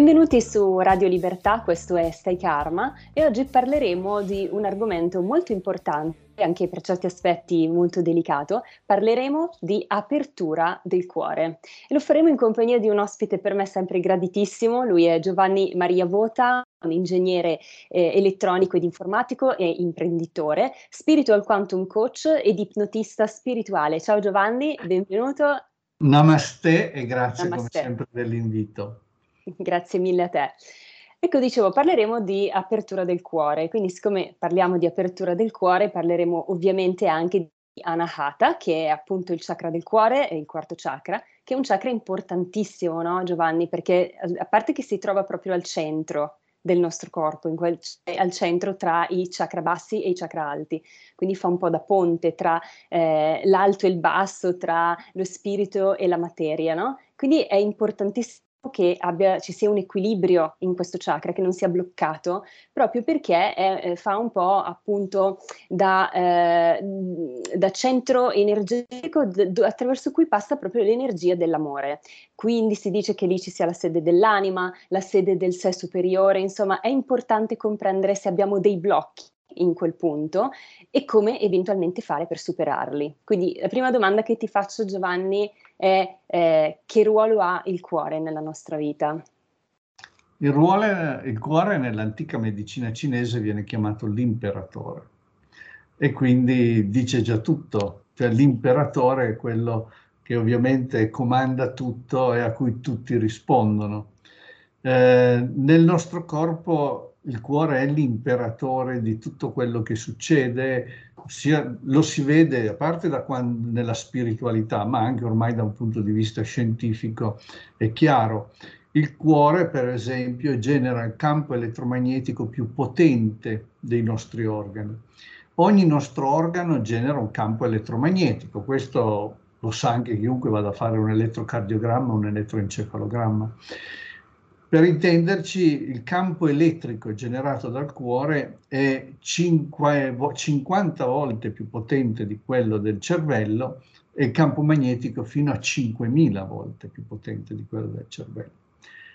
Benvenuti su Radio Libertà, questo è Stai Karma e oggi parleremo di un argomento molto importante, anche per certi aspetti molto delicato, parleremo di apertura del cuore e lo faremo in compagnia di un ospite per me sempre graditissimo, lui è Giovanni Maria Vota, un ingegnere eh, elettronico ed informatico e imprenditore, spiritual quantum coach ed ipnotista spirituale. Ciao Giovanni, benvenuto. Namaste e grazie Namaste. come sempre dell'invito. Grazie mille a te. Ecco, dicevo, parleremo di apertura del cuore, quindi siccome parliamo di apertura del cuore, parleremo ovviamente anche di Anahata, che è appunto il chakra del cuore, il quarto chakra, che è un chakra importantissimo, no Giovanni? Perché a parte che si trova proprio al centro del nostro corpo, quel, al centro tra i chakra bassi e i chakra alti, quindi fa un po' da ponte tra eh, l'alto e il basso, tra lo spirito e la materia, no? Quindi è importantissimo che abbia, ci sia un equilibrio in questo chakra, che non sia bloccato, proprio perché è, eh, fa un po' appunto da, eh, da centro energetico attraverso cui passa proprio l'energia dell'amore. Quindi si dice che lì ci sia la sede dell'anima, la sede del sé superiore, insomma è importante comprendere se abbiamo dei blocchi in quel punto e come eventualmente fare per superarli. Quindi la prima domanda che ti faccio Giovanni è eh, che ruolo ha il cuore nella nostra vita? Il, ruolo, il cuore nell'antica medicina cinese viene chiamato l'imperatore e quindi dice già tutto, cioè l'imperatore è quello che ovviamente comanda tutto e a cui tutti rispondono. Eh, nel nostro corpo il cuore è l'imperatore di tutto quello che succede, sia, lo si vede a parte da quando, nella spiritualità, ma anche ormai da un punto di vista scientifico è chiaro. Il cuore, per esempio, genera il campo elettromagnetico più potente dei nostri organi. Ogni nostro organo genera un campo elettromagnetico, questo lo sa anche chiunque vada a fare un elettrocardiogramma un elettroencefalogramma. Per intenderci, il campo elettrico generato dal cuore è 50 volte più potente di quello del cervello e il campo magnetico fino a 5.000 volte più potente di quello del cervello.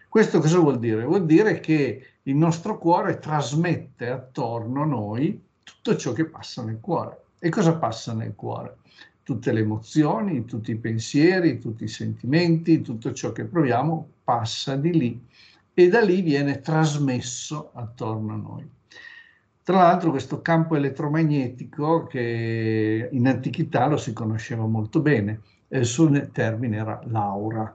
Questo cosa vuol dire? Vuol dire che il nostro cuore trasmette attorno a noi tutto ciò che passa nel cuore. E cosa passa nel cuore? Tutte le emozioni, tutti i pensieri, tutti i sentimenti, tutto ciò che proviamo passa di lì e da lì viene trasmesso attorno a noi. Tra l'altro questo campo elettromagnetico che in antichità lo si conosceva molto bene, il suo termine era l'aura.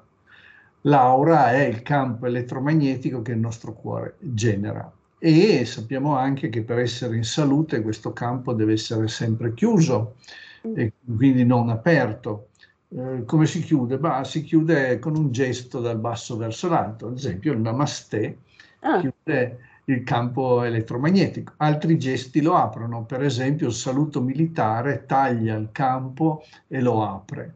L'aura è il campo elettromagnetico che il nostro cuore genera e sappiamo anche che per essere in salute questo campo deve essere sempre chiuso e quindi non aperto. Eh, come si chiude? Bah, si chiude con un gesto dal basso verso l'alto, ad esempio il namaste ah. chiude il campo elettromagnetico, altri gesti lo aprono, per esempio il saluto militare taglia il campo e lo apre,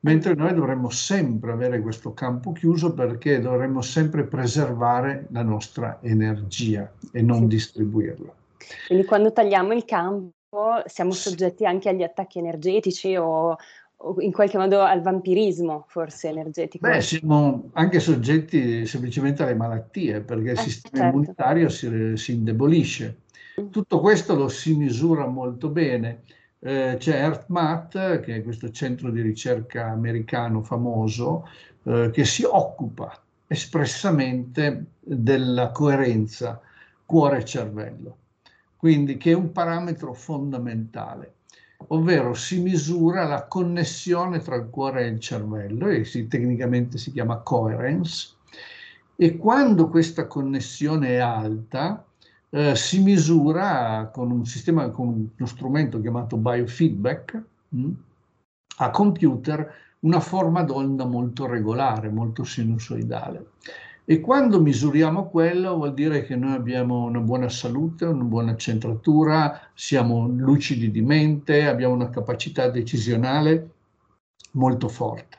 mentre noi dovremmo sempre avere questo campo chiuso perché dovremmo sempre preservare la nostra energia e non sì. distribuirla. Quindi quando tagliamo il campo siamo soggetti anche agli attacchi energetici o, in qualche modo al vampirismo forse energetico. Beh, siamo anche soggetti semplicemente alle malattie perché il eh, sistema certo. immunitario si, si, indebolisce. Mm. Tutto questo lo si misura molto bene. Eh, c'è EarthMath, che è questo centro di ricerca americano famoso, eh, che si occupa espressamente della coerenza cuore-cervello, quindi che è un parametro fondamentale ovvero si misura la connessione tra il cuore e il cervello, e si, tecnicamente si chiama coherence, e quando questa connessione è alta, eh, si misura con un sistema, con uno strumento chiamato biofeedback, mh, mm, a computer una forma d'onda molto regolare, molto sinusoidale. E quando misuriamo quello vuol dire che noi abbiamo una buona salute, una buona centratura, siamo lucidi di mente, abbiamo una capacità decisionale molto forte.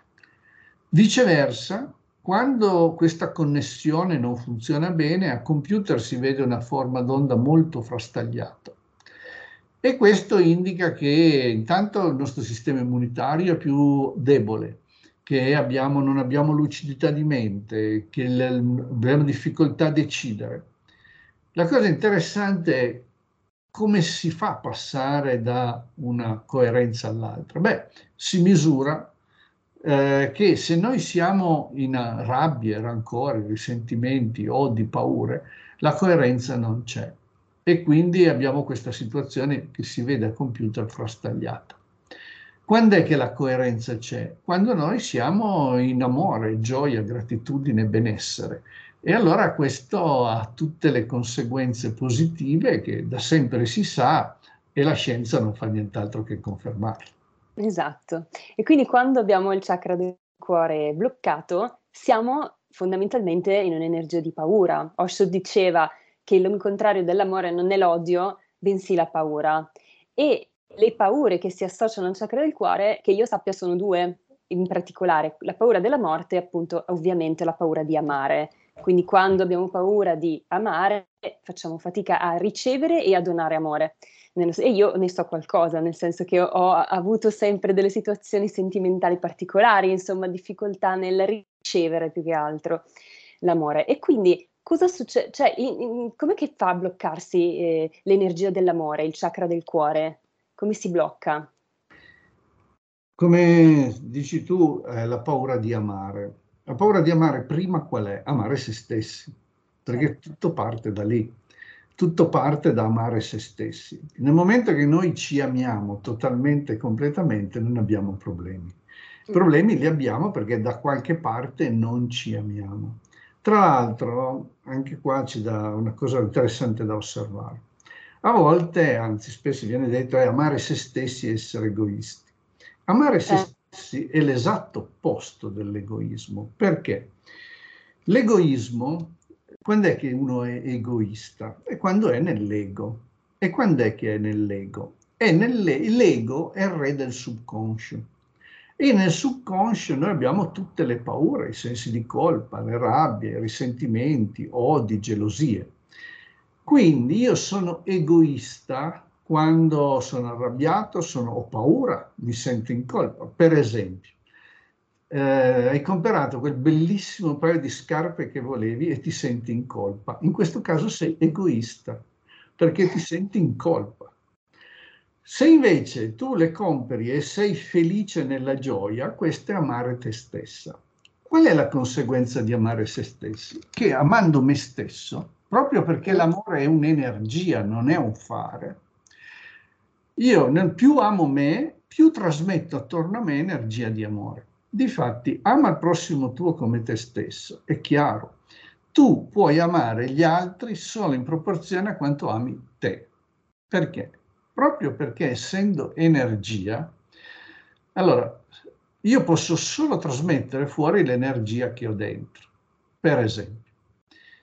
Viceversa, quando questa connessione non funziona bene, a computer si vede una forma d'onda molto frastagliata. E questo indica che intanto il nostro sistema immunitario è più debole, che abbiamo, non abbiamo lucidità di mente, che abbiamo difficoltà a decidere. La cosa interessante è come si fa a passare da una coerenza all'altra? Beh, si misura eh, che se noi siamo in rabbie, rancore, risentimenti, odi, paure, la coerenza non c'è e quindi abbiamo questa situazione che si vede a computer frastagliata. Quando è che la coerenza c'è? Quando noi siamo in amore, gioia, gratitudine, benessere. E allora questo ha tutte le conseguenze positive che da sempre si sa e la scienza non fa nient'altro che confermarlo. Esatto. E quindi quando abbiamo il chakra del cuore bloccato, siamo fondamentalmente in un'energia di paura. Osho diceva che il contrario dell'amore non è l'odio, bensì la paura. E le paure che si associano al chakra del cuore, che io sappia, sono due in particolare. La paura della morte e appunto ovviamente la paura di amare. Quindi quando abbiamo paura di amare, facciamo fatica a ricevere e a donare amore e io ne so qualcosa, nel senso che ho avuto sempre delle situazioni sentimentali particolari, insomma, difficoltà nel ricevere più che altro l'amore. E quindi cosa succede? Cioè, come che fa a bloccarsi eh, l'energia dell'amore, il chakra del cuore? Come si blocca? Come dici tu, è la paura di amare. La paura di amare prima qual è? Amare se stessi, perché certo. tutto parte da lì tutto parte da amare se stessi. Nel momento che noi ci amiamo totalmente e completamente, non abbiamo problemi. I problemi li abbiamo perché da qualche parte non ci amiamo. Tra l'altro, anche qua dà una cosa interessante da osservare. A volte, anzi spesso viene detto, è amare se stessi e essere egoisti. Amare se eh. stessi è l'esatto opposto dell'egoismo. Perché? L'egoismo quando è che uno è egoista? È quando è nell'ego. E quando è che è nell'ego? È nelle, l'ego è il re del subconscio. E nel subconscio noi abbiamo tutte le paure, i sensi di colpa, le rabbie, i risentimenti, odi, gelosie. Quindi io sono egoista quando sono arrabbiato, sono, ho paura, mi sento in colpa. Per esempio, eh, hai comprato quel bellissimo paio di scarpe che volevi e ti senti in colpa. In questo caso sei egoista perché ti senti in colpa. Se invece tu le compri e sei felice nella gioia, questo è amare te stessa. Qual è la conseguenza di amare se stessi? Che amando me stesso, proprio perché l'amore è un'energia, non è un fare, io nel più amo me, più trasmetto attorno a me energia di amore. Difatti, ama il prossimo tuo come te stesso, è chiaro. Tu puoi amare gli altri solo in proporzione a quanto ami te. Perché? Proprio perché essendo energia, allora io posso solo trasmettere fuori l'energia che ho dentro. Per esempio,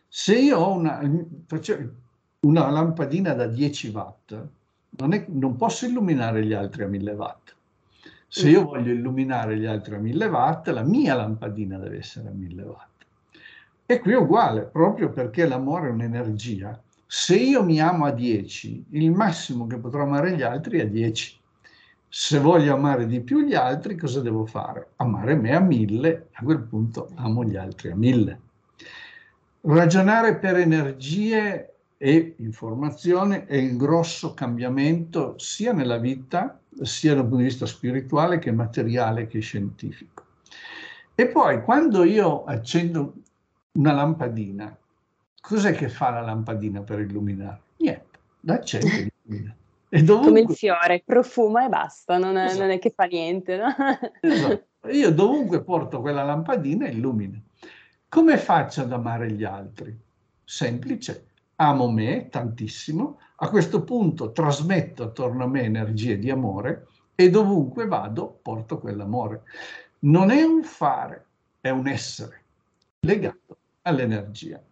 se io ho una, una lampadina da 10 watt, non, è, non posso illuminare gli altri a 1000 watt se io voglio illuminare gli altri a 1000 watt, la mia lampadina deve essere a 1000 watt. E qui è uguale, proprio perché l'amore è un'energia. Se io mi amo a 10, il massimo che potrò amare gli altri è a 10. Se voglio amare di più gli altri, cosa devo fare? Amare me a 1000, a quel punto amo gli altri a 1000. Ragionare per energie e informazione è il grosso cambiamento sia nella vita, sia dal punto di vista spirituale che materiale che scientifico. E poi quando io accendo una lampadina, cos'è che fa la lampadina per illuminare? Niente, la accende e illumina. E dovunque... Come il fiore, profuma e basta, non è, esatto. non è che fa niente. No? Esatto. Io dovunque porto quella lampadina illumina. Come faccio ad amare gli altri? Semplice, amo me tantissimo, a questo punto trasmetto attorno a me energie di amore e dovunque vado porto quell'amore. Non è un fare, è un essere legato all'energia.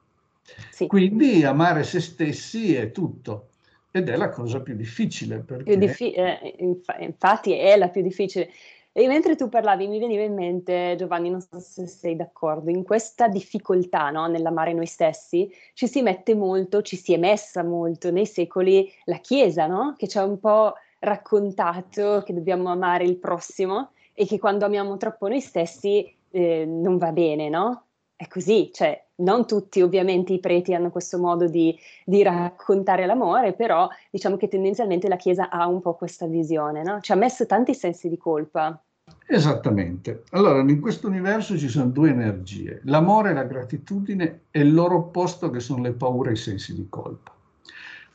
Sì. Quindi amare se stessi è tutto ed è la cosa più difficile. Perché... Più diffi- eh, inf- infatti è la più difficile. E mentre tu parlavi mi veniva in mente, Giovanni, non so se sei d'accordo, in questa difficoltà no, nell'amare noi stessi ci si mette molto, ci si è messa molto nei secoli la Chiesa, no? che ci ha un po' raccontato che dobbiamo amare il prossimo e che quando amiamo troppo noi stessi eh, non va bene, no? È così, cioè non tutti ovviamente i preti hanno questo modo di, di, raccontare l'amore, però diciamo che tendenzialmente la Chiesa ha un po' questa visione, no? Ci ha messo tanti sensi di colpa. Esattamente. Allora, in questo universo ci sono due energie, l'amore e la gratitudine e il loro opposto che sono le paure e i sensi di colpa.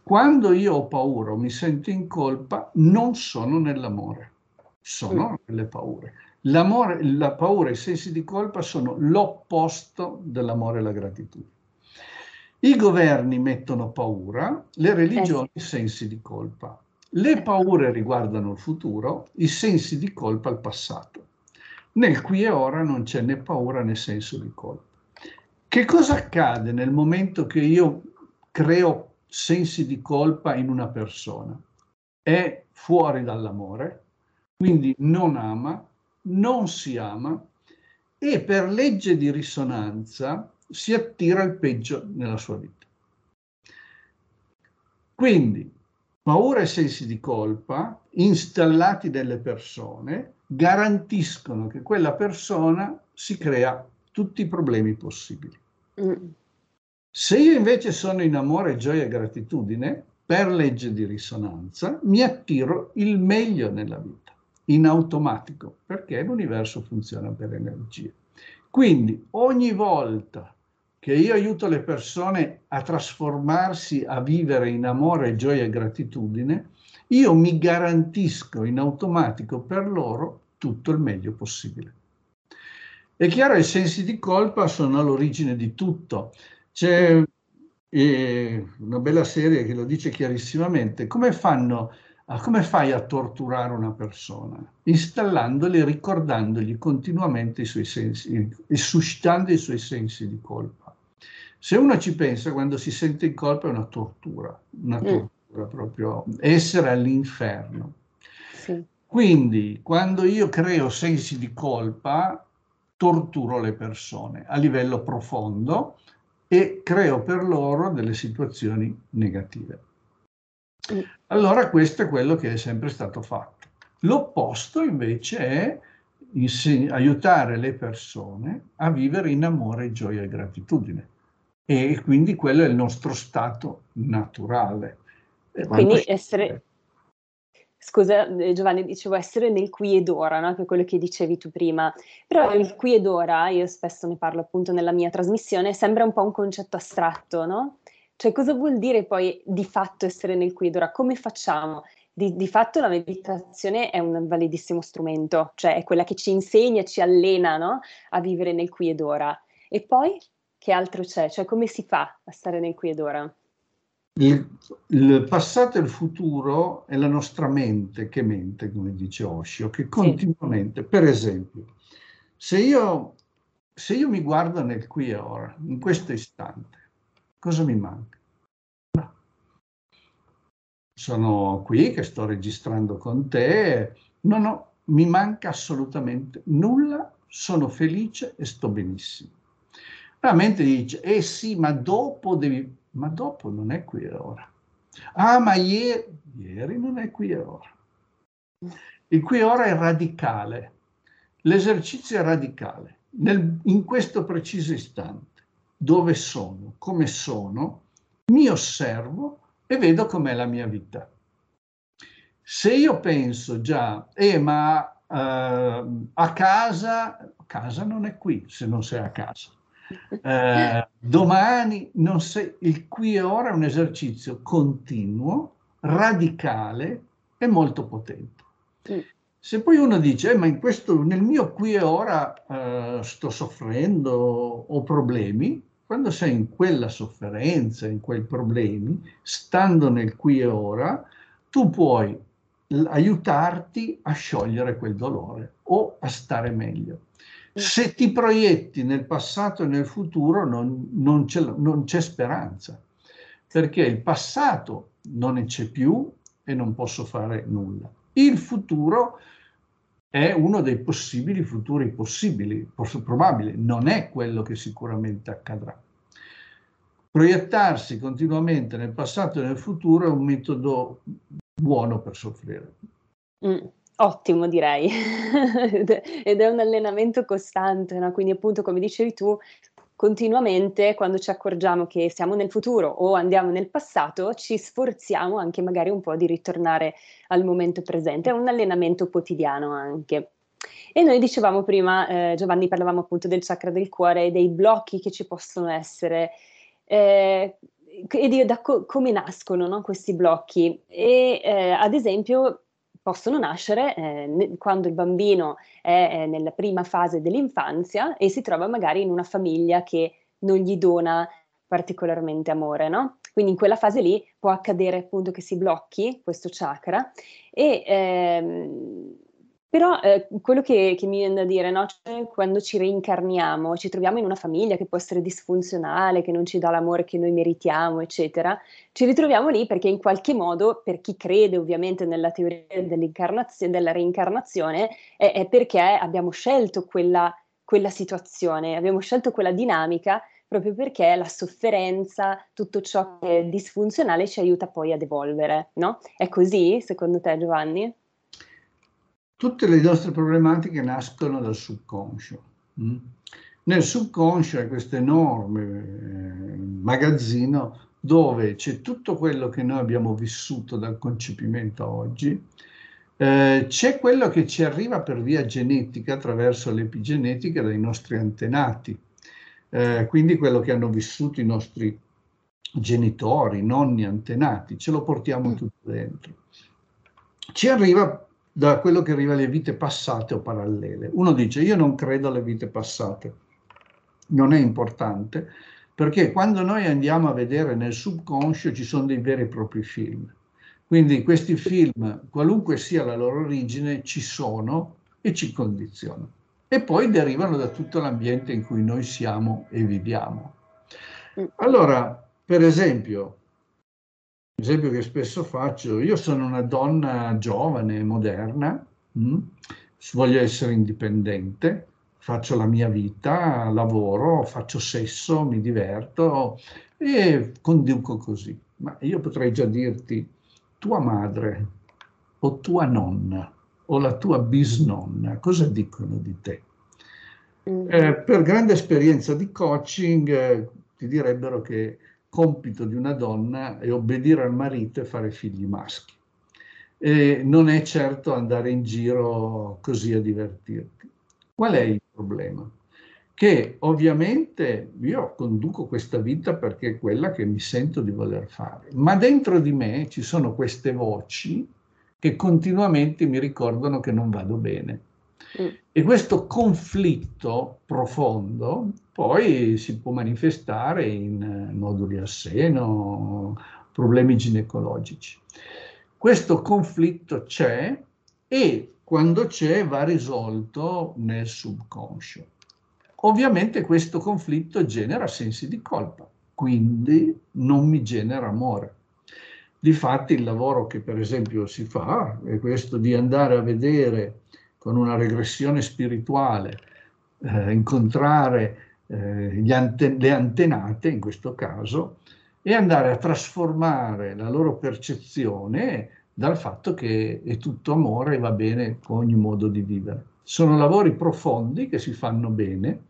Quando io ho paura o mi sento in colpa, non sono nell'amore, sono mm. nelle paure. L'amore, la paura e i sensi di colpa sono l'opposto dell'amore e la gratitudine. I governi mettono paura, le religioni eh sì. sensi di colpa. Le paure riguardano il futuro, i sensi di colpa il passato. Nel qui e ora non c'è né paura né senso di colpa. Che cosa accade nel momento che io creo sensi di colpa in una persona? È fuori dall'amore, quindi non ama, non si ama e per legge di risonanza si attira il peggio nella sua vita. Quindi paura e sensi di colpa installati nelle persone garantiscono che quella persona si crea tutti i problemi possibili. Mm. Se io invece sono in amore, gioia e gratitudine, per legge di risonanza, mi attiro il meglio nella vita, in automatico, perché l'universo funziona per energia. Quindi ogni volta che io aiuto le persone a trasformarsi, a vivere in amore, gioia e gratitudine, io mi garantisco in automatico per loro tutto il meglio possibile. È chiaro, i sensi di colpa sono all'origine di tutto. C'è eh, una bella serie che lo dice chiarissimamente. Come, fanno, come fai a torturare una persona? Installandoli e ricordandogli continuamente i suoi sensi, e suscitando i suoi sensi di colpa. Se uno ci pensa, quando si sente in colpa è una tortura, una mm. tortura mm. proprio, essere all'inferno. Sì. Quindi, quando io creo sensi di colpa, torturo le persone a livello profondo e creo per loro delle situazioni negative. Mm. Allora questo è quello che è sempre stato fatto. L'opposto invece è aiutare le persone a vivere in amore, gioia e gratitudine e quindi quello è il nostro stato naturale. Quindi essere, scusa eh, Giovanni, dicevo essere nel qui ed ora, no? che è quello che dicevi tu prima, però il qui ed ora, io spesso ne parlo appunto nella mia trasmissione, sembra un po' un concetto astratto, no? Cioè cosa vuol dire poi di fatto essere nel qui ed ora? Come facciamo? Di, di, fatto la meditazione è un validissimo strumento, cioè è quella che ci insegna, ci allena no? a vivere nel qui ed ora. E poi che altro c'è? Cioè come si fa a stare nel qui ed ora? Il, il, passato e il futuro è la nostra mente che mente, come dice Osho, che continuamente, sì. per esempio, se io, se io mi guardo nel qui e ora, in questo istante, cosa mi manca? No. Sono qui che sto registrando con te, no, no, mi manca assolutamente nulla, sono felice e sto benissimo. La mente dice, eh sì, ma dopo devi... Ma dopo non è qui e ora. Ah, ma ieri, ieri non è qui e ora. Il qui e ora è radicale. L'esercizio è radicale. Nel, in questo preciso istante, dove sono, come sono, mi osservo e vedo com'è la mia vita. Se io penso già, eh, ma eh, a casa, casa non è qui se non sei a casa eh, domani, non sei, il qui e ora è un esercizio continuo, radicale e molto potente. Mm. Se poi uno dice, eh, ma in questo, nel mio qui e ora eh, sto soffrendo, ho problemi, quando sei in quella sofferenza, in quei problemi, stando nel qui e ora, tu puoi aiutarti a sciogliere quel dolore o a stare meglio. Se ti proietti nel passato e nel futuro non, non, c'è, non c'è speranza, perché il passato non c'è più e non posso fare nulla. Il futuro è uno dei possibili futuri possibili, probabili, non è quello che sicuramente accadrà. Proiettarsi continuamente nel passato e nel futuro è un metodo buono per soffrire. Mm. Ottimo direi, ed è un allenamento costante, no? quindi appunto come dicevi tu, continuamente quando ci accorgiamo che siamo nel futuro o andiamo nel passato, ci sforziamo anche magari un po' di ritornare al momento presente, è un allenamento quotidiano anche. E noi dicevamo prima, eh, Giovanni, parlavamo appunto del chakra del cuore e dei blocchi che ci possono essere. Eh, e da co- come nascono no, questi blocchi. E eh, ad esempio possono nascere eh, quando il bambino è, è nella prima fase dell'infanzia e si trova magari in una famiglia che non gli dona particolarmente amore, no? Quindi in quella fase lì può accadere appunto che si blocchi questo chakra e ehm, però eh, quello che, che, mi viene da dire, no? cioè, quando ci reincarniamo, ci troviamo in una famiglia che può essere disfunzionale, che non ci dà l'amore che noi meritiamo, eccetera, ci ritroviamo lì perché in qualche modo, per chi crede ovviamente nella teoria della reincarnazione, è, è perché abbiamo scelto quella, quella situazione, abbiamo scelto quella dinamica proprio perché la sofferenza, tutto ciò che è disfunzionale ci aiuta poi ad evolvere, no? È così secondo te Giovanni? Tutte le nostre problematiche nascono dal subconscio. Mm? Nel subconscio è questo enorme eh, magazzino dove c'è tutto quello che noi abbiamo vissuto dal concepimento a oggi, eh, c'è quello che ci arriva per via genetica attraverso l'epigenetica dai nostri antenati, eh, quindi quello che hanno vissuto i nostri genitori, nonni, antenati, ce lo portiamo mm. tutto dentro. Ci arriva da quello che arriva alle vite passate o parallele. Uno dice io non credo alle vite passate, non è importante perché quando noi andiamo a vedere nel subconscio ci sono dei veri e propri film. Quindi questi film, qualunque sia la loro origine, ci sono e ci condizionano. E poi derivano da tutto l'ambiente in cui noi siamo e viviamo. Mm. Allora, per esempio, esempio che spesso faccio, io sono una donna giovane, moderna, mh? Mm, voglio essere indipendente, faccio la mia vita, lavoro, faccio sesso, mi diverto e conduco così. Ma io potrei già dirti, tua madre o tua nonna o la tua bisnonna, cosa dicono di te? Mm. Eh, per grande esperienza di coaching eh, ti direbbero che compito di una donna è obbedire al marito e fare figli maschi. E non è certo andare in giro così a divertirti. Qual è il problema? Che ovviamente io conduco questa vita perché è quella che mi sento di voler fare, ma dentro di me ci sono queste voci che continuamente mi ricordano che non vado bene Mm. E questo conflitto profondo poi si può manifestare in eh, noduli al seno, problemi ginecologici. Questo conflitto c'è e quando c'è va risolto nel subconscio. Ovviamente questo conflitto genera sensi di colpa, quindi non mi genera amore. Difatti il lavoro che per esempio si fa è questo di andare a vedere con una regressione spirituale, eh, incontrare eh, ante- le antenate, in questo caso, e andare a trasformare la loro percezione dal fatto che è tutto amore e va bene con ogni modo di vivere. Sono lavori profondi che si fanno bene.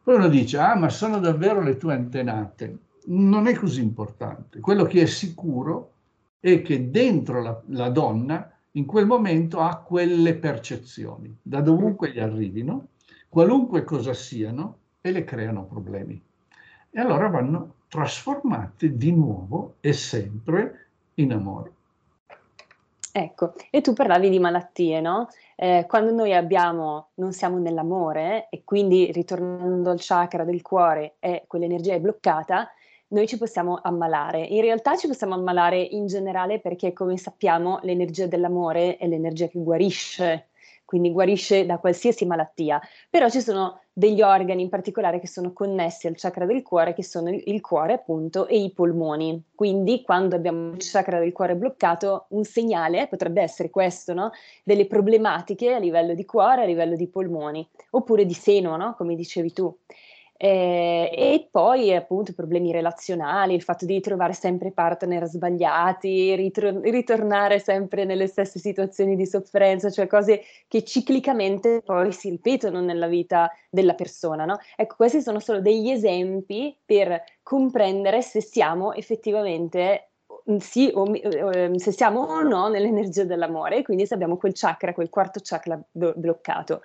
Poi uno dice, ah, ma sono davvero le tue antenate. Non è così importante. Quello che è sicuro è che dentro la, la donna in quel momento ha quelle percezioni, da dovunque gli arrivino, qualunque cosa siano, e le creano problemi. E allora vanno trasformate di nuovo e sempre in amore. Ecco, e tu parlavi di malattie, no? Eh, quando noi abbiamo, non siamo nell'amore e quindi ritornando al chakra del cuore e quell'energia è bloccata, noi ci possiamo ammalare. In realtà ci possiamo ammalare in generale perché, come sappiamo, l'energia dell'amore è l'energia che guarisce, quindi guarisce da qualsiasi malattia. Però ci sono degli organi in particolare che sono connessi al chakra del cuore, che sono il cuore appunto e i polmoni. Quindi quando abbiamo il chakra del cuore bloccato, un segnale potrebbe essere questo, no? Delle problematiche a livello di cuore, a livello di polmoni, oppure di seno, no? Come dicevi tu. Eh, e poi appunto problemi relazionali, il fatto di trovare sempre partner sbagliati, ritro- ritornare sempre nelle stesse situazioni di sofferenza, cioè cose che ciclicamente poi si ripetono nella vita della persona. No? Ecco, questi sono solo degli esempi per comprendere se siamo effettivamente mm, sì o ehm, se siamo o no nell'energia dell'amore, quindi se abbiamo quel chakra, quel quarto chakra bloccato.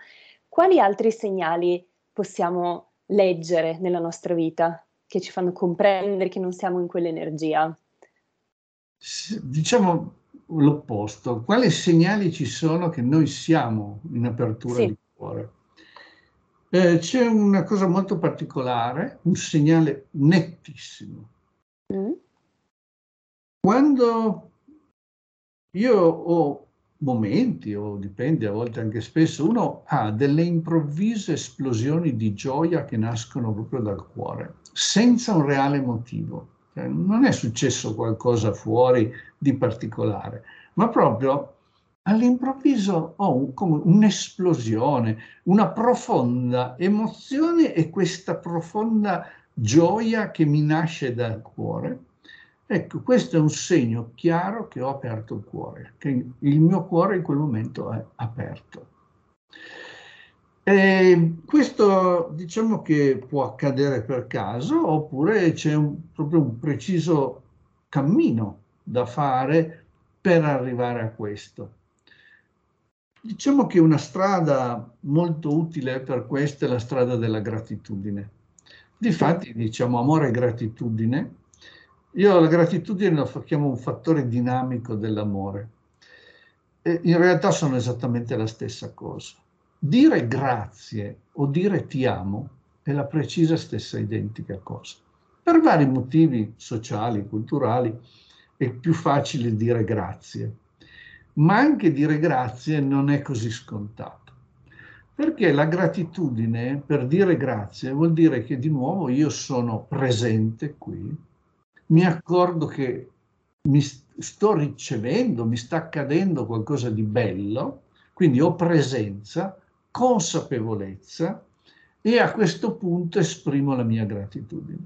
Quali altri segnali possiamo leggere nella nostra vita, che ci fanno comprendere che non siamo in quell'energia? Diciamo l'opposto, quali segnali ci sono che noi siamo in apertura sì. di cuore? Eh, c'è una cosa molto particolare, un segnale nettissimo. Mm. Quando io ho momenti, o dipende a volte anche spesso, uno ha delle improvvise esplosioni di gioia che nascono proprio dal cuore, senza un reale motivo. Cioè, non è successo qualcosa fuori di particolare, ma proprio all'improvviso ho un, come un'esplosione, una profonda emozione e questa profonda gioia che mi nasce dal cuore Ecco, questo è un segno chiaro che ho aperto il cuore, che il mio cuore in quel momento è aperto. E questo diciamo che può accadere per caso oppure c'è proprio un preciso cammino da fare per arrivare a questo. Diciamo che una strada molto utile per questo è la strada della gratitudine. Difatti diciamo amore e gratitudine io la gratitudine la chiamo un fattore dinamico dell'amore. E in realtà sono esattamente la stessa cosa. Dire grazie o dire ti amo è la precisa stessa identica cosa. Per vari motivi sociali, culturali, è più facile dire grazie, ma anche dire grazie non è così scontato. Perché la gratitudine, per dire grazie, vuol dire che di nuovo io sono presente qui, mi accorgo che mi sto ricevendo, mi sta accadendo qualcosa di bello, quindi ho presenza, consapevolezza e a questo punto esprimo la mia gratitudine.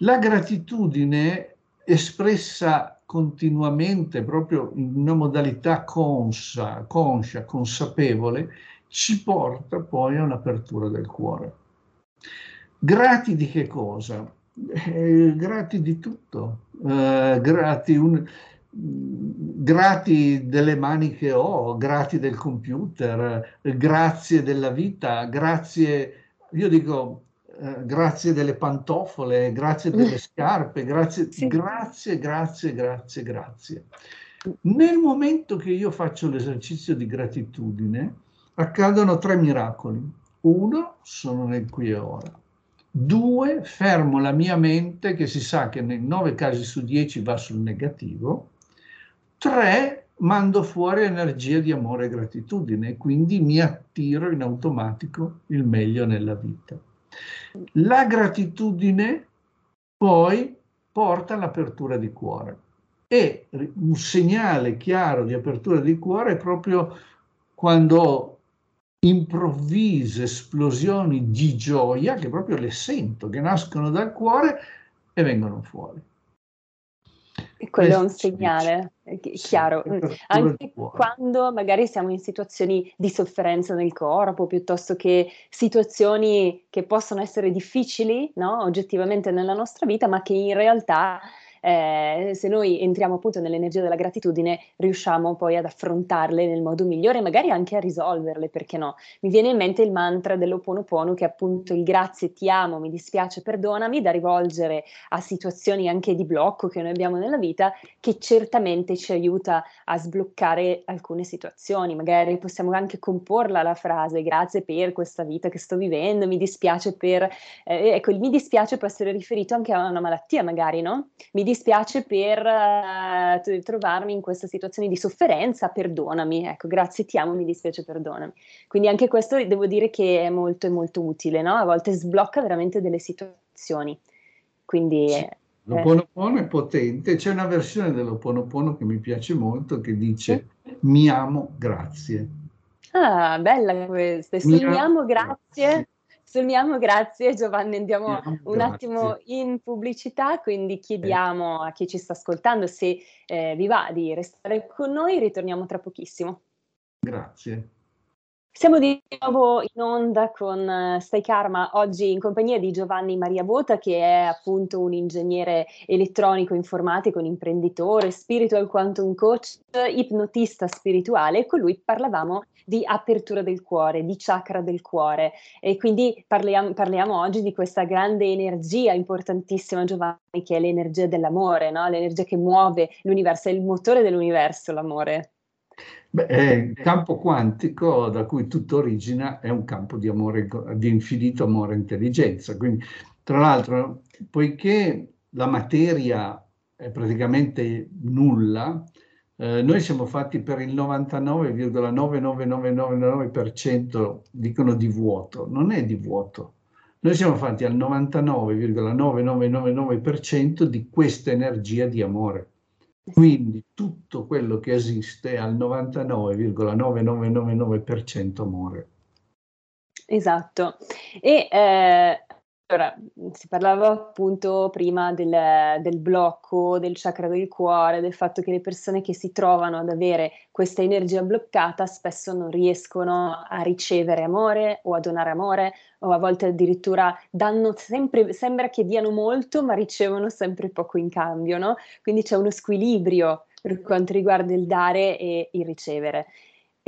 La gratitudine espressa continuamente, proprio in una modalità conscia, conscia, consapevole, ci porta poi a un'apertura del cuore. Grati di che cosa? Eh, grati di tutto, eh, grati, un, grati, delle mani che ho, grati del computer, grazie della vita, grazie, io dico eh, grazie delle pantofole, grazie delle scarpe, grazie, sì. grazie, grazie, grazie, grazie. Nel momento che io faccio l'esercizio di gratitudine, accadono tre miracoli. Uno, sono nel qui e ora. Due, fermo la mia mente che si sa che nei nove casi su dieci va sul negativo. Tre, mando fuori energia di amore e gratitudine e quindi mi attiro in automatico il meglio nella vita. La gratitudine poi porta all'apertura di cuore e un segnale chiaro di apertura di cuore è proprio quando improvvise esplosioni di gioia che proprio le sento, che nascono dal cuore e vengono fuori. E quello è un segnale è chiaro, sì, anche quando magari siamo in situazioni di sofferenza nel corpo, piuttosto che situazioni che possono essere difficili, no? oggettivamente nella nostra vita, ma che in realtà eh, se noi entriamo appunto nell'energia della gratitudine, riusciamo poi ad affrontarle nel modo migliore, magari anche a risolverle, perché no? Mi viene in mente il mantra dell'Oponopono che è appunto il grazie, ti amo, mi dispiace, perdonami, da rivolgere a situazioni anche di blocco che noi abbiamo nella vita, che certamente ci aiuta a sbloccare alcune situazioni. Magari possiamo anche comporla la frase grazie per questa vita che sto vivendo, mi dispiace per... Eh, ecco, il mi dispiace può essere riferito anche a una malattia magari, no? Mi dispiace per uh, trovarmi in questa situazione di sofferenza, perdonami, ecco, grazie, ti amo, mi dispiace, perdonami. Quindi anche questo devo dire che è molto, molto utile, no? A volte sblocca veramente delle situazioni. Quindi... Sì. L'Oponopono è potente, c'è una versione dell'Oponopono che mi piace molto che dice mi amo, grazie. Ah, bella questa. Sul grazie. Sul grazie Giovanni, andiamo Miamo, un attimo in pubblicità, quindi chiediamo a chi ci sta ascoltando se eh, vi va di restare con noi, ritorniamo tra pochissimo. Grazie. Siamo di nuovo in onda con uh, Stai Karma, oggi in compagnia di Giovanni Maria Bota, che è appunto un ingegnere elettronico informatico, un imprenditore, spiritual quantum coach, ipnotista spirituale. Con lui parlavamo di apertura del cuore, di chakra del cuore e quindi parliamo, parliamo oggi di questa grande energia importantissima, Giovanni, che è l'energia dell'amore, no? l'energia che muove l'universo, è il motore dell'universo, l'amore. Beh, il campo quantico da cui tutto origina è un campo di, amore, di infinito amore e intelligenza. Quindi, tra l'altro, poiché la materia è praticamente nulla, eh, noi siamo fatti per il 99,99999% dicono di vuoto, non è di vuoto. Noi siamo fatti al 99,9999% di questa energia di amore. Quindi tutto quello che esiste al 99,9999% muore. Esatto. E eh, allora, si parlava appunto prima del, del, blocco, del chakra del cuore, del fatto che le persone che si trovano ad avere questa energia bloccata spesso non riescono a ricevere amore o a donare amore o a volte addirittura danno sempre, sembra che diano molto ma ricevono sempre poco in cambio, no? Quindi c'è uno squilibrio per quanto riguarda il dare e il ricevere.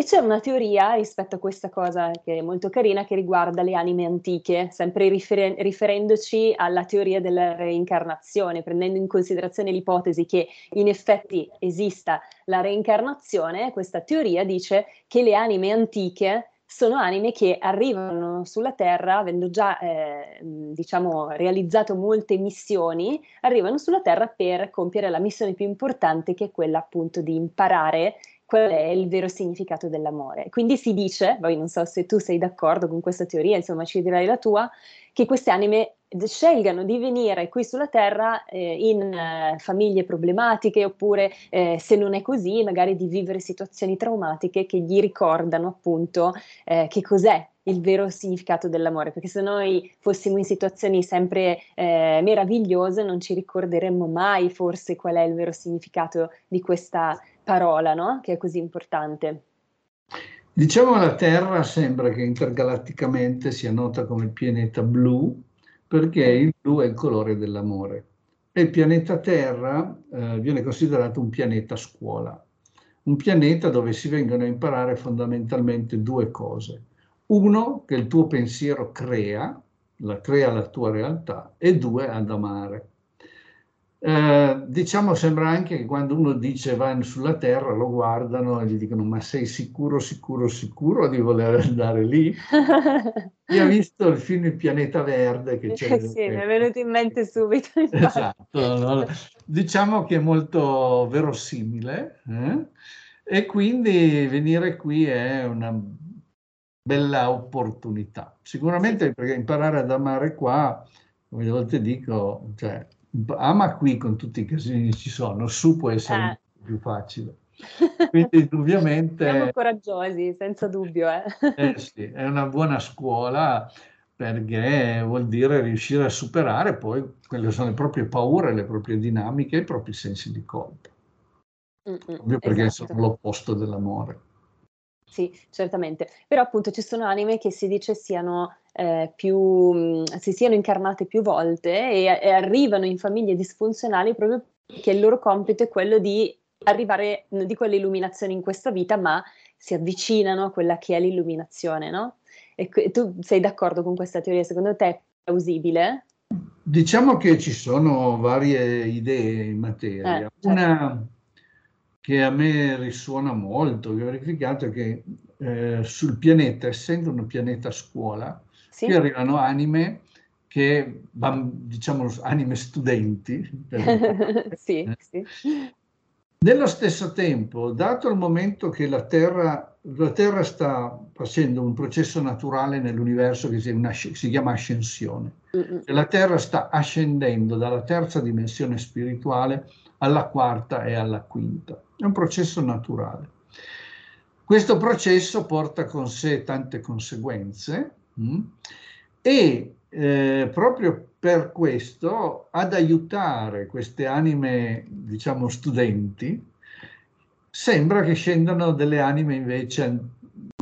E c'è una teoria rispetto a questa cosa che è molto carina che riguarda le anime antiche, sempre rifer- riferendoci alla teoria della reincarnazione, prendendo in considerazione l'ipotesi che in effetti esista la reincarnazione, questa teoria dice che le anime antiche sono anime che arrivano sulla Terra, avendo già eh, diciamo, realizzato molte missioni, arrivano sulla Terra per compiere la missione più importante che è quella appunto di imparare qual è il vero significato dell'amore. Quindi si dice, poi non so se tu sei d'accordo con questa teoria, insomma ci dirai la tua, che queste anime scelgano di venire qui sulla Terra eh, in eh, famiglie problematiche oppure eh, se non è così magari di vivere situazioni traumatiche che gli ricordano appunto eh, che cos'è il vero significato dell'amore, perché se noi fossimo in situazioni sempre eh, meravigliose non ci ricorderemmo mai forse qual è il vero significato di questa parola, no? Che è così importante. Diciamo che la Terra sembra che intergalatticamente sia nota come il pianeta blu, perché il blu è il colore dell'amore. E il pianeta Terra eh, viene considerato un pianeta scuola, un pianeta dove si vengono a imparare fondamentalmente due cose. Uno, che il tuo pensiero crea, la crea la tua realtà, e due, ad amare. Eh, diciamo sembra anche che quando uno dice va sulla Terra lo guardano e gli dicono ma sei sicuro, sicuro, sicuro di voler andare lì? Chi ha visto il film Il pianeta verde? Che c'è sì, mi è venuto in mente subito. esatto, no? diciamo che è molto verosimile eh? e quindi venire qui è una bella opportunità. Sicuramente perché imparare ad amare qua, come a volte dico, cioè, ama qui con tutti i casini che ci sono, su può essere eh. più facile. Quindi indubbiamente... Siamo coraggiosi, senza dubbio. Eh. Eh sì, è una buona scuola perché vuol dire riuscire a superare poi quelle sono le proprie paure, le proprie dinamiche, i propri sensi di colpa. Proprio perché esatto. sono l'opposto dell'amore. Sì, certamente. Però appunto ci sono anime che si dice siano eh, più, si siano incarnate più volte e, e, arrivano in famiglie disfunzionali proprio che il loro compito è quello di arrivare, non dico all'illuminazione in questa vita, ma si avvicinano a quella che è l'illuminazione, no? E tu sei d'accordo con questa teoria? Secondo te è plausibile? Diciamo che ci sono varie idee in materia. Eh, certo. Una che a me risuona molto, che ho verificato, è che eh, sul pianeta, essendo un pianeta scuola, sì. qui arrivano anime che, diciamo, anime studenti. sì, sì. Nello stesso tempo, dato il momento che la Terra, la Terra sta facendo un processo naturale nell'universo che si, una, si chiama ascensione, mm-hmm. la Terra sta ascendendo dalla terza dimensione spirituale alla quarta e alla quinta. È un processo naturale. Questo processo porta con sé tante conseguenze mh? Mm, e eh, proprio per questo ad aiutare queste anime, diciamo, studenti, sembra che scendano delle anime invece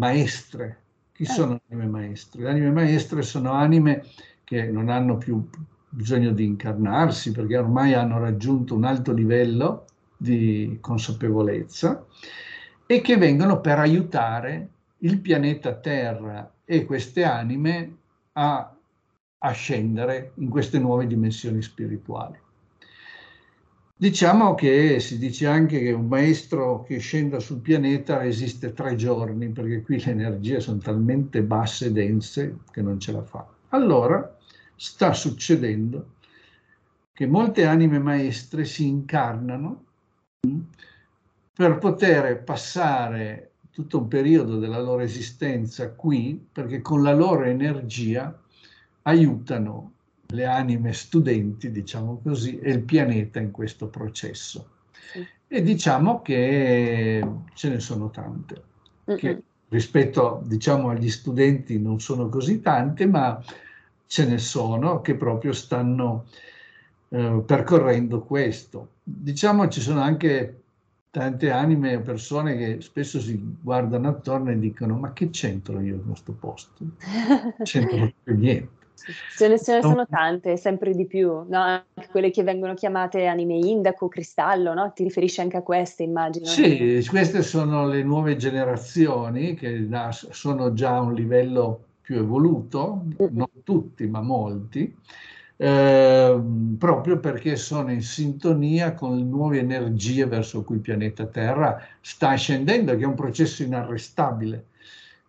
maestre. Chi eh. sono anime maestre? Le anime maestre sono anime che non hanno più bisogno di incarnarsi perché ormai hanno raggiunto un alto livello di consapevolezza e che vengono per aiutare il pianeta Terra e queste anime a, a scendere in queste nuove dimensioni spirituali. Diciamo che si dice anche che un maestro che scenda sul pianeta resiste tre giorni perché qui le energie sono talmente basse e dense che non ce la fa. Allora sta succedendo che molte anime maestre si incarnano mm, per poter passare tutto un periodo della loro esistenza qui, perché con la loro energia aiutano le anime studenti, diciamo così, e il pianeta in questo processo. Sì. E diciamo che ce ne sono tante, mm-hmm. che rispetto diciamo, agli studenti non sono così tante, ma ce ne sono che proprio stanno eh, percorrendo questo. Diciamo ci sono anche tante anime e persone che spesso si guardano attorno e dicono ma che c'entro io in questo posto? C'entro più niente. Ce ne, sono tante, sempre di più, no? anche quelle che vengono chiamate anime indaco, cristallo, no? ti riferisci anche a queste immagino? Sì, queste sono le nuove generazioni che sono già a un livello più evoluto, non tutti ma molti, eh, proprio perché sono in sintonia con le nuove energie verso cui il pianeta Terra sta scendendo, che è un processo inarrestabile.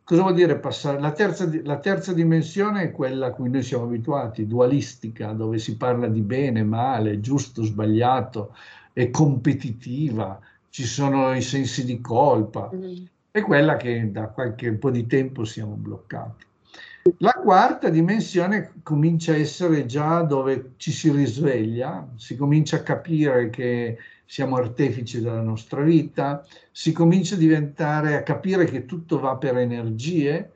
Cosa vuol dire passare? La terza, la terza dimensione è quella a cui noi siamo abituati, dualistica, dove si parla di bene, male, giusto, sbagliato, è competitiva, ci sono i sensi di colpa. Mm. È quella che da qualche po' di tempo siamo bloccati. La quarta dimensione comincia a essere già dove ci si risveglia, si comincia a capire che siamo artefici della nostra vita, si comincia a diventare, a capire che tutto va per energie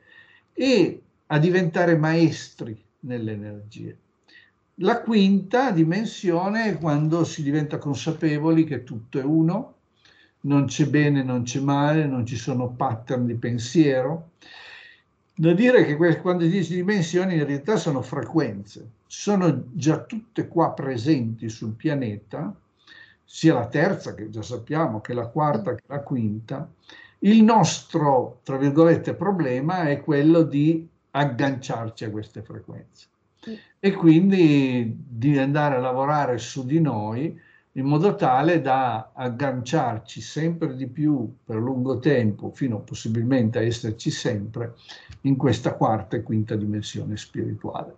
e a diventare maestri nelle energie. La quinta dimensione è quando si diventa consapevoli che tutto è uno, non c'è bene, non c'è male, non ci sono pattern di pensiero, da dire che quando si dice dimensioni in realtà sono frequenze, sono già tutte qua presenti sul pianeta, sia la terza che già sappiamo, che la quarta che la quinta. Il nostro, tra virgolette, problema è quello di agganciarci a queste frequenze e quindi di andare a lavorare su di noi in modo tale da agganciarci sempre di più per lungo tempo, fino possibilmente a esserci sempre, in questa quarta e quinta dimensione spirituale.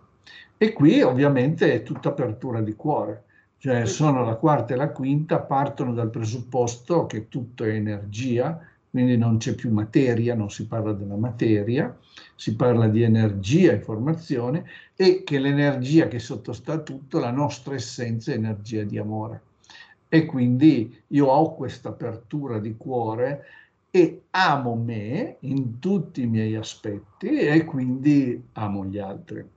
E qui ovviamente è tutta apertura di cuore, cioè sono la quarta e la quinta, partono dal presupposto che tutto è energia, quindi non c'è più materia, non si parla della materia, si parla di energia, informazione, e che l'energia che sottostà a tutto, la nostra essenza è energia di amore e quindi io ho questa apertura di cuore e amo me in tutti i miei aspetti e quindi amo gli altri.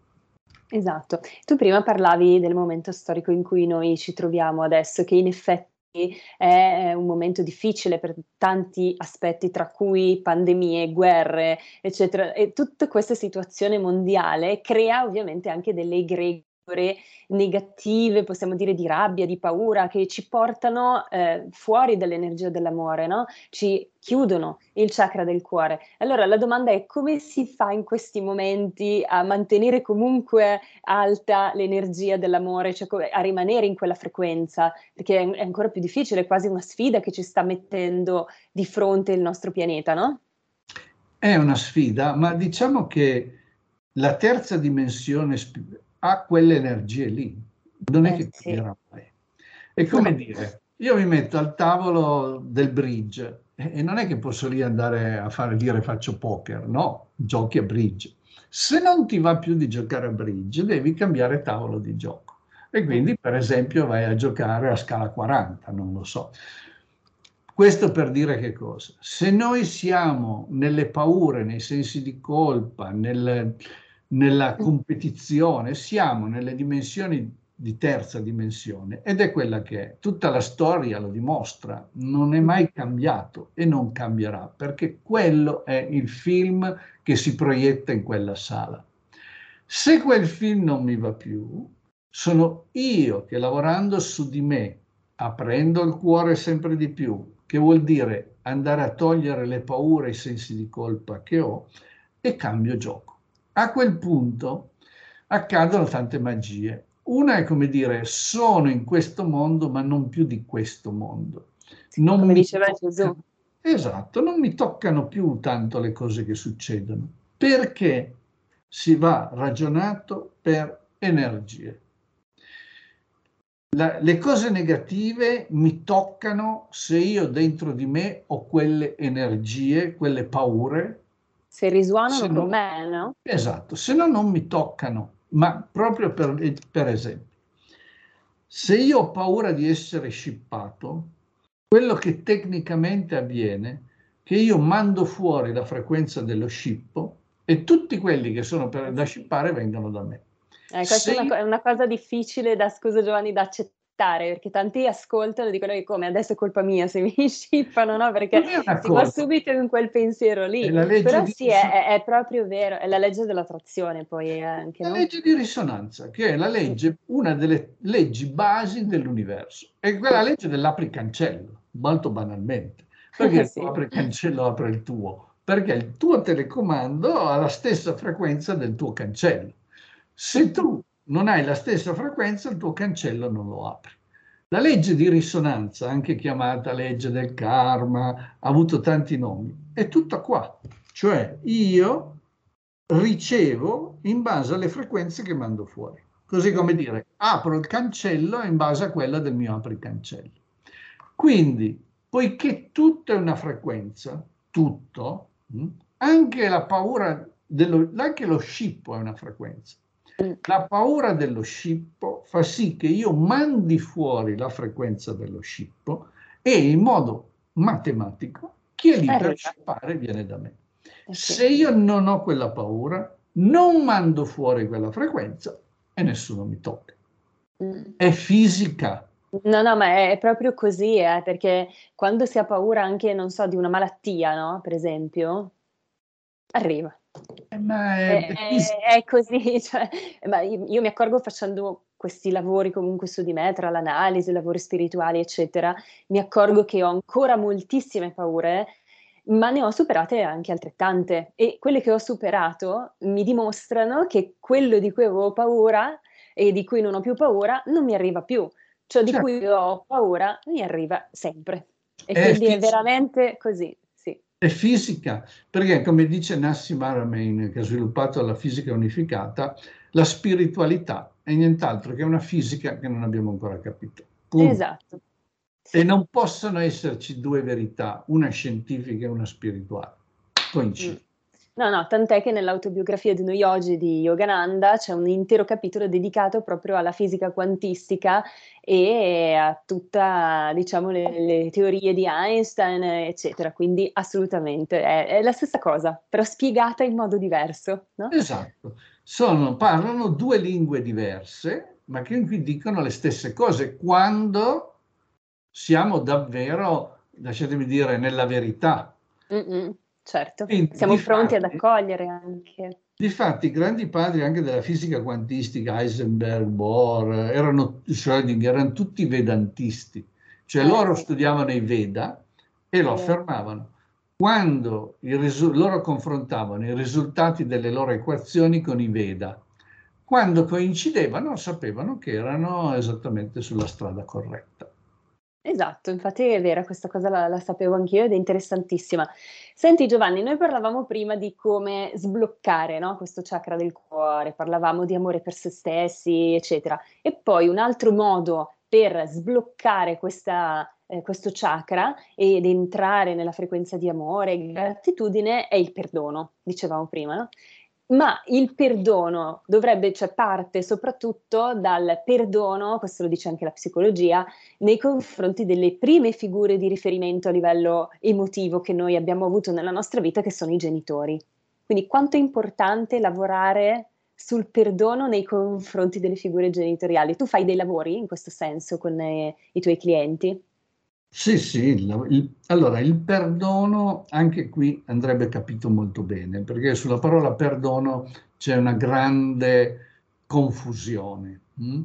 Esatto. Tu prima parlavi del momento storico in cui noi ci troviamo adesso, che in effetti è un momento difficile per tanti aspetti, tra cui pandemie, guerre, eccetera. E tutta questa situazione mondiale crea ovviamente anche delle egregore negative, possiamo dire di rabbia, di paura, che ci portano eh, fuori dall'energia dell'amore, no? ci chiudono il chakra del cuore. Allora la domanda è come si fa in questi momenti a mantenere comunque alta l'energia dell'amore, cioè a rimanere in quella frequenza, perché è ancora più difficile, è quasi una sfida che ci sta mettendo di fronte il nostro pianeta, no? È una sfida, ma diciamo che la terza dimensione ha quelle energie lì, non è eh, che cambierà sì. mai. È come dire, io mi metto al tavolo del bridge e non è che posso lì andare a fare dire faccio poker, no, giochi a bridge. Se non ti va più di giocare a bridge, devi cambiare tavolo di gioco. E quindi, per esempio, vai a giocare a scala 40, non lo so. Questo per dire che cosa? Se noi siamo nelle paure, nei sensi di colpa, nel, nella mm. competizione, siamo nelle dimensioni di terza dimensione ed è quella che è. Tutta la storia lo dimostra, non è mai cambiato e non cambierà perché quello è il film che si proietta in quella sala. Se quel film non mi va più, sono io che lavorando su di me, aprendo il cuore sempre di più, che vuol dire andare a togliere le paure i sensi di colpa che ho, e cambio gioco. A quel punto accadono tante magie. Una è come dire, sono in questo mondo, ma non più di questo mondo. Non come diceva tocca... Gesù. Esatto, non mi toccano più tanto le cose che succedono, perché si va ragionato per energie. La, le cose negative mi toccano se io dentro di me ho quelle energie, quelle paure se risuonano se con me, no? Esatto, se no non mi toccano, ma proprio per, per esempio, se io ho paura di essere scippato, quello che tecnicamente avviene è che io mando fuori la frequenza dello scippo e tutti quelli che sono per, da scippare vengono da me. Eh, questa è una, una, cosa difficile da, scusa Giovanni, da accettare perché tanti ascoltano e dicono che come adesso è colpa mia se mi scippano, no? Perché si va subito in quel pensiero lì. Però sì, è, è, proprio vero, è la legge dell'attrazione poi anche, La no? legge di risonanza, che è la legge, una delle leggi basi dell'universo, è quella legge dell'apri cancello, molto banalmente. Perché sì. apri cancello apre il tuo? Perché il tuo telecomando ha la stessa frequenza del tuo cancello. Se tu non hai la stessa frequenza, il tuo cancello non lo apri. La legge di risonanza, anche chiamata legge del karma, ha avuto tanti nomi, è tutta qua. Cioè io ricevo in base alle frequenze che mando fuori. Così come dire, apro il cancello in base a quella del mio apri cancello. Quindi, poiché tutto è una frequenza, tutto, hm, anche la paura, dello, anche lo scippo è una frequenza. La paura dello scippo fa sì che io mandi fuori la frequenza dello scippo e in modo matematico chi è lì per scippare viene da me. Se io non ho quella paura, non mando fuori quella frequenza e nessuno mi tocca. Mm. È fisica. No, no, ma è proprio così, eh, perché quando si ha paura anche, non so, di una malattia, no? Per esempio, arriva. Eh, ma è, è, è, è così, cioè, ma io, io, mi accorgo facendo questi lavori comunque su di me, tra l'analisi, lavori spirituali, eccetera, mi accorgo che ho ancora moltissime paure, ma ne ho superate anche altrettante e quelle che ho superato mi dimostrano che quello di cui avevo paura e di cui non ho più paura non mi arriva più, ciò di certo. cui ho paura mi arriva sempre. E quindi è veramente così è fisica, perché come dice Nassim Haramein, che ha sviluppato la fisica unificata, la spiritualità è nient'altro che una fisica che non abbiamo ancora capito. Punto. Esatto. E non possono esserci due verità, una scientifica e una spirituale. Coincidono. Mm. No, no, tant'è che nell'autobiografia di uno yogi di Yogananda c'è un intero capitolo dedicato proprio alla fisica quantistica e a tutte, diciamo, le, le, teorie di Einstein, eccetera. Quindi assolutamente è, è, la stessa cosa, però spiegata in modo diverso. No? Esatto. Sono, parlano due lingue diverse, ma che dicono le stesse cose quando siamo davvero, lasciatemi dire, nella verità. Mm-mm. Certo, Quindi, siamo pronti ad accogliere anche. Difatti, i grandi padri anche della fisica quantistica, Heisenberg, Bohr, erano, Schrödinger, erano tutti vedantisti, cioè loro studiavano i Veda e lo affermavano. Quando risu- loro confrontavano i risultati delle loro equazioni con i Veda, quando coincidevano sapevano che erano esattamente sulla strada corretta. Esatto, infatti è vera, questa cosa la, la, sapevo anch'io ed è interessantissima. Senti Giovanni, noi parlavamo prima di come sbloccare no, questo chakra del cuore, parlavamo di amore per se stessi, eccetera. E poi un altro modo per sbloccare questa, eh, questo chakra ed entrare nella frequenza di amore e gratitudine è il perdono, dicevamo prima, no? Ma il perdono dovrebbe, cioè parte soprattutto dal perdono, questo lo dice anche la psicologia, nei confronti delle prime figure di riferimento a livello emotivo che noi abbiamo avuto nella nostra vita, che sono i genitori. Quindi quanto è importante lavorare sul perdono nei confronti delle figure genitoriali. Tu fai dei lavori in questo senso con eh, i tuoi clienti? Sì, sì, il, il, allora il perdono anche qui andrebbe capito molto bene, perché sulla parola perdono c'è una grande confusione. Hm?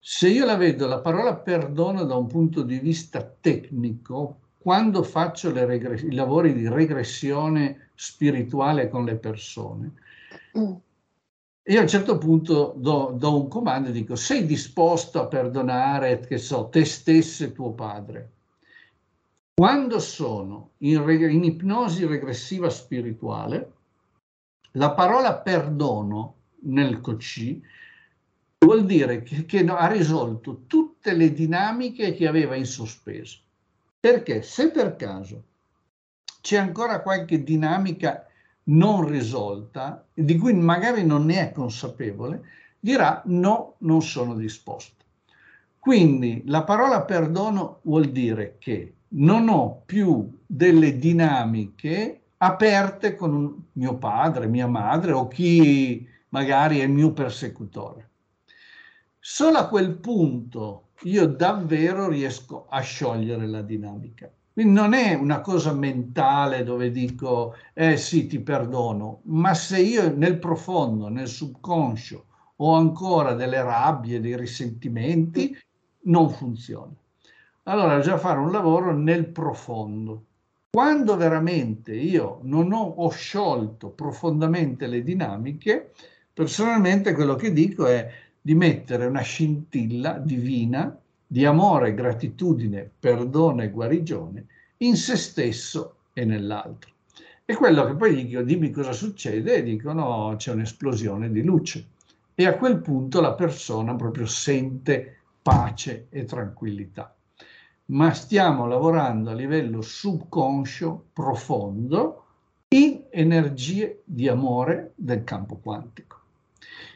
Se io la vedo la parola perdono da un punto di vista tecnico, quando faccio regress- i lavori di regressione spirituale con le persone, mm. Io a un certo punto do, do, un comando e dico sei disposto a perdonare, che so, te stesso e tuo padre. Quando sono in, reg- in ipnosi regressiva spirituale, la parola perdono nel COC vuol dire che, che ha risolto tutte le dinamiche che aveva in sospeso. Perché se per caso c'è ancora qualche dinamica non risolta, di cui magari non ne è consapevole, dirà no, non sono disposto. Quindi la parola perdono vuol dire che non ho più delle dinamiche aperte con mio padre, mia madre o chi magari è il mio persecutore. Solo a quel punto io davvero riesco a sciogliere la dinamica. Quindi non è una cosa mentale dove dico, eh sì, ti perdono, ma se io nel profondo, nel subconscio, ho ancora delle rabbie, dei risentimenti, non funziona. Allora già fare un lavoro nel profondo. Quando veramente io non ho, ho sciolto profondamente le dinamiche, personalmente quello che dico è di mettere una scintilla divina di amore, gratitudine, perdono e guarigione in se stesso e nell'altro. E quello che poi dico, dimmi cosa succede, e dicono c'è un'esplosione di luce. E a quel punto la persona proprio sente pace e tranquillità. Ma stiamo lavorando a livello subconscio, profondo, in energie di amore del campo quantico.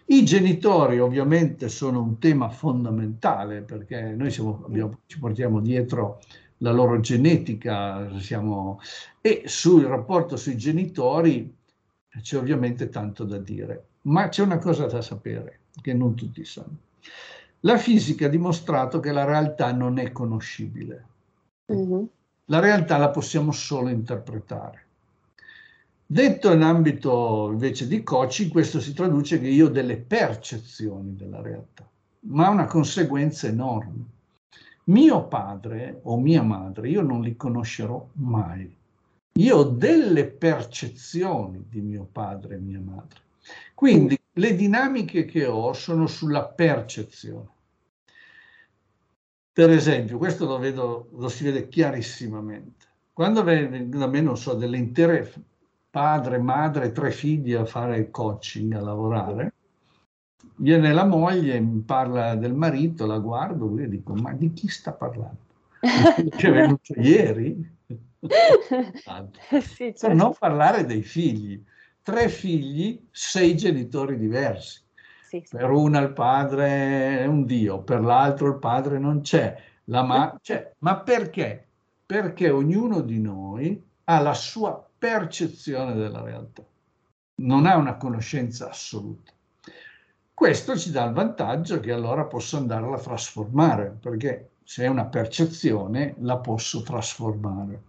I genitori ovviamente sono un tema fondamentale perché noi siamo, abbiamo, ci portiamo dietro la loro genetica siamo, e sul rapporto sui genitori c'è ovviamente tanto da dire, ma c'è una cosa da sapere che non tutti sanno. La fisica ha dimostrato che la realtà non è conoscibile. Mm-hmm. La realtà la possiamo solo interpretare. Detto in ambito invece di coaching, questo si traduce che io ho delle percezioni della realtà, ma ha una conseguenza enorme. Mio padre o mia madre, io non li conoscerò mai. Io ho delle percezioni di mio padre e mia madre. Quindi le dinamiche che ho sono sulla percezione. Per esempio, questo lo, vedo, lo si vede chiarissimamente. Quando da me, non so, delle intere padre, madre, tre figli a fare coaching, a lavorare. Viene la moglie, mi parla del marito, la guardo e dico, ma di chi sta parlando? che è venuto ieri? sì, certo. Per non parlare dei figli. Tre figli, sei genitori diversi. Sì, sì. Per una il padre è un dio, per l'altro il padre non c'è. La ma-, c'è. ma perché? Perché ognuno di noi ha la sua percezione della realtà, non ha una conoscenza assoluta. Questo ci dà il vantaggio che allora posso andarla a trasformare, perché se è una percezione la posso trasformare.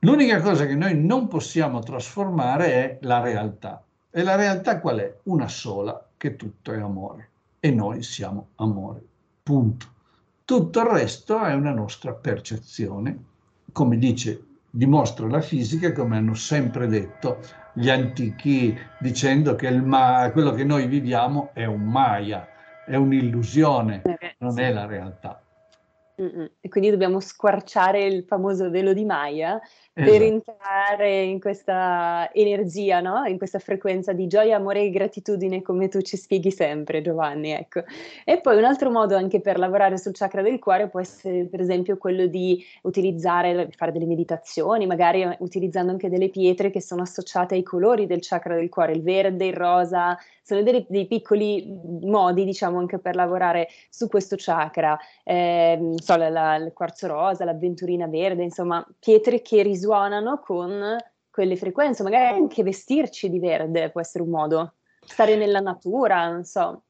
L'unica cosa che noi non possiamo trasformare è la realtà. E la realtà qual è? Una sola, che tutto è amore. E noi siamo amore. Punto. Tutto il resto è una nostra percezione, come dice, dimostra la fisica, come hanno sempre detto gli antichi, dicendo che il ma- quello che noi viviamo è un Maya, è un'illusione, eh, non è la realtà. E quindi dobbiamo squarciare il famoso velo di Maya esatto. per entrare in questa energia, no? in questa frequenza di gioia, amore e gratitudine, come tu ci spieghi sempre, Giovanni. Ecco. E poi un altro modo anche per lavorare sul chakra del cuore può essere, per esempio, quello di utilizzare, fare delle meditazioni, magari utilizzando anche delle pietre che sono associate ai colori del chakra del cuore, il verde, il rosa, sono dei, dei piccoli modi, diciamo, anche per lavorare su questo chakra. Eh, so, la, la, il quarzo rosa, l'avventurina verde, insomma, pietre che risuonano con quelle frequenze, magari anche vestirci di verde può essere un modo, stare nella natura, non so.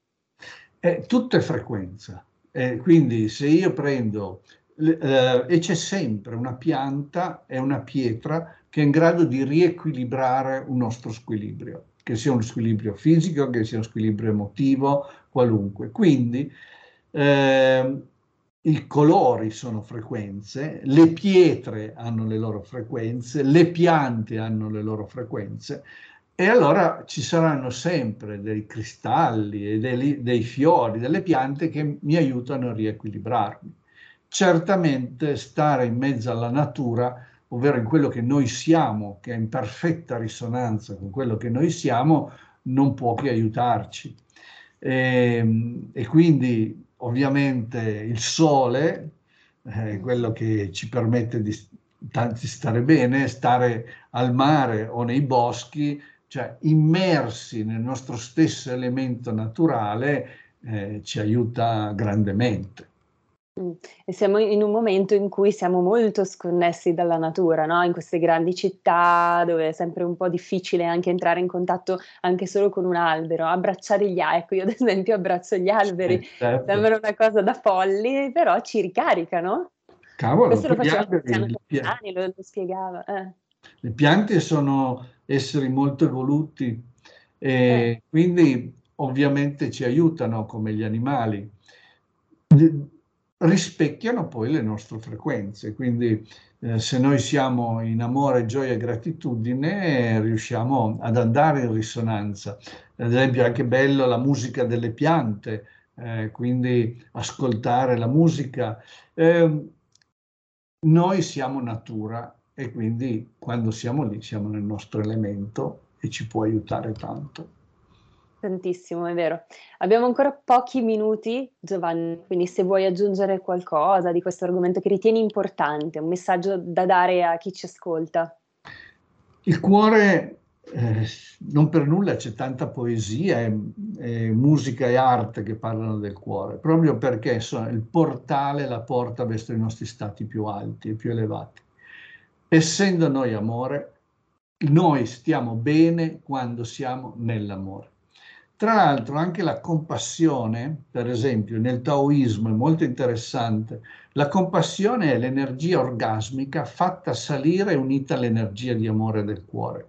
Eh, tutto è frequenza, eh, quindi se io prendo, eh, e c'è sempre una pianta e una pietra che è in grado di riequilibrare un nostro squilibrio che sia uno squilibrio fisico, che sia uno squilibrio emotivo, qualunque. Quindi eh, i colori sono frequenze, le pietre hanno le loro frequenze, le piante hanno le loro frequenze e allora ci saranno sempre dei cristalli e dei, dei fiori, delle piante che mi aiutano a riequilibrarmi. Certamente stare in mezzo alla natura ovvero in quello che noi siamo, che è in perfetta risonanza con quello che noi siamo, non può che aiutarci. E, ehm, e quindi ovviamente il sole, eh, quello che ci permette di, di stare bene, stare al mare o nei boschi, cioè immersi nel nostro stesso elemento naturale, eh, ci aiuta grandemente. E siamo in un momento in cui siamo molto sconnessi dalla natura, no? In queste grandi città dove è sempre un po' difficile anche entrare in contatto anche solo con un albero, abbracciare gli alberi. Ecco, io ad esempio abbraccio gli alberi, certo. sembra una cosa da folli, però ci ricaricano. Cavolo, Questo lo faceva Tiziano Cassani, lo, lo spiegava. Eh. Le piante sono esseri molto evoluti e eh. quindi ovviamente ci aiutano come gli animali rispecchiano poi le nostre frequenze. Quindi eh, se noi siamo in amore, gioia e gratitudine, riusciamo ad andare in risonanza. Ad esempio è anche bello la musica delle piante, eh, quindi ascoltare la musica. Eh, noi siamo natura e quindi quando siamo lì siamo nel nostro elemento e ci può aiutare tanto. Tantissimo, è vero. Abbiamo ancora pochi minuti, Giovanni, quindi se vuoi aggiungere qualcosa di questo argomento che ritieni importante, un messaggio da dare a chi ci ascolta. Il cuore, eh, non per nulla c'è tanta poesia, e, e musica e arte che parlano del cuore, proprio perché sono il portale, la porta verso i nostri stati più alti e più elevati. Essendo noi amore, noi stiamo bene quando siamo nell'amore. Tra l'altro anche la compassione, per esempio nel taoismo è molto interessante, la compassione è l'energia orgasmica fatta salire unita all'energia di amore del cuore.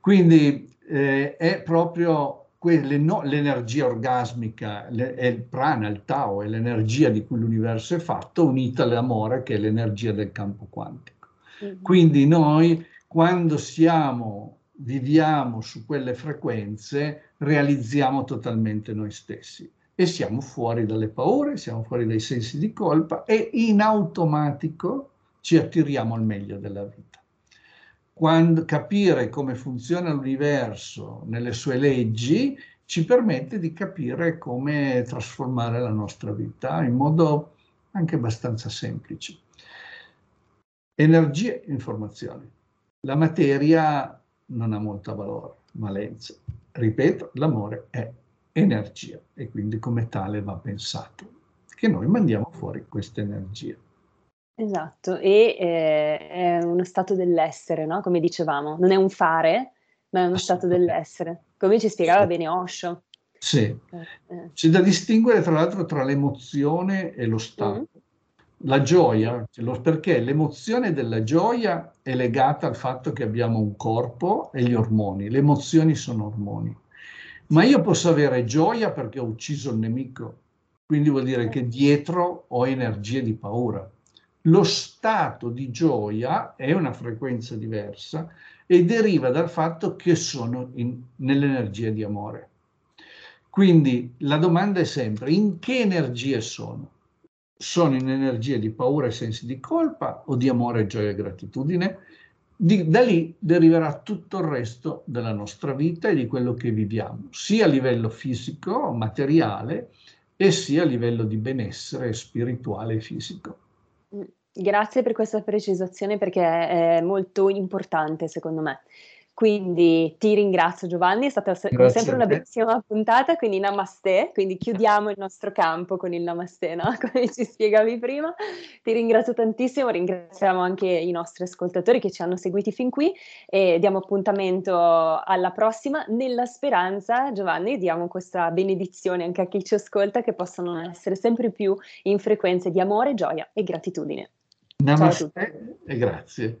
Quindi eh, è proprio quelle, no, l'energia orgasmica, le, è il prana, il tao, è l'energia di cui l'universo è fatto, unita all'amore che è l'energia del campo quantico. Mm-hmm. Quindi noi quando siamo viviamo su quelle frequenze, realizziamo totalmente noi stessi e siamo fuori dalle paure, siamo fuori dai sensi di colpa e in automatico ci attiriamo al meglio della vita. Quando capire come funziona l'universo nelle sue leggi ci permette di capire come trasformare la nostra vita in modo anche abbastanza semplice. Energia e informazioni. La materia non ha molto valore, valenza. Ripeto, l'amore è energia e quindi come tale va pensato, che noi mandiamo fuori questa energia. Esatto, e eh, è uno stato dell'essere, no? come dicevamo, non è un fare, ma è uno stato dell'essere, come ci spiegava sì. bene Osho. Sì, eh, eh. c'è da distinguere tra l'altro tra l'emozione e lo stato. Mm. La gioia, perché l'emozione della gioia è legata al fatto che abbiamo un corpo e gli ormoni. Le emozioni sono ormoni. Ma io posso avere gioia perché ho ucciso il nemico, quindi vuol dire che dietro ho energie di paura. Lo stato di gioia è una frequenza diversa e deriva dal fatto che sono in, nell'energia di amore. Quindi la domanda è sempre in che energie sono? Sono in energie di paura e sensi di colpa o di amore, gioia e gratitudine? Di, da lì deriverà tutto il resto della nostra vita e di quello che viviamo, sia a livello fisico, materiale, e sia a livello di benessere spirituale e fisico. Grazie per questa precisazione perché è molto importante secondo me. Quindi ti ringrazio Giovanni, è stata come sempre una bellissima puntata, quindi namaste, quindi chiudiamo il nostro campo con il namaste, no? come ci spiegavi prima. Ti ringrazio tantissimo, ringraziamo anche i nostri ascoltatori che ci hanno seguiti fin qui e diamo appuntamento alla prossima nella speranza, Giovanni, diamo questa benedizione anche a chi ci ascolta che possano essere sempre più in frequenze di amore, gioia e gratitudine. Namaste e grazie.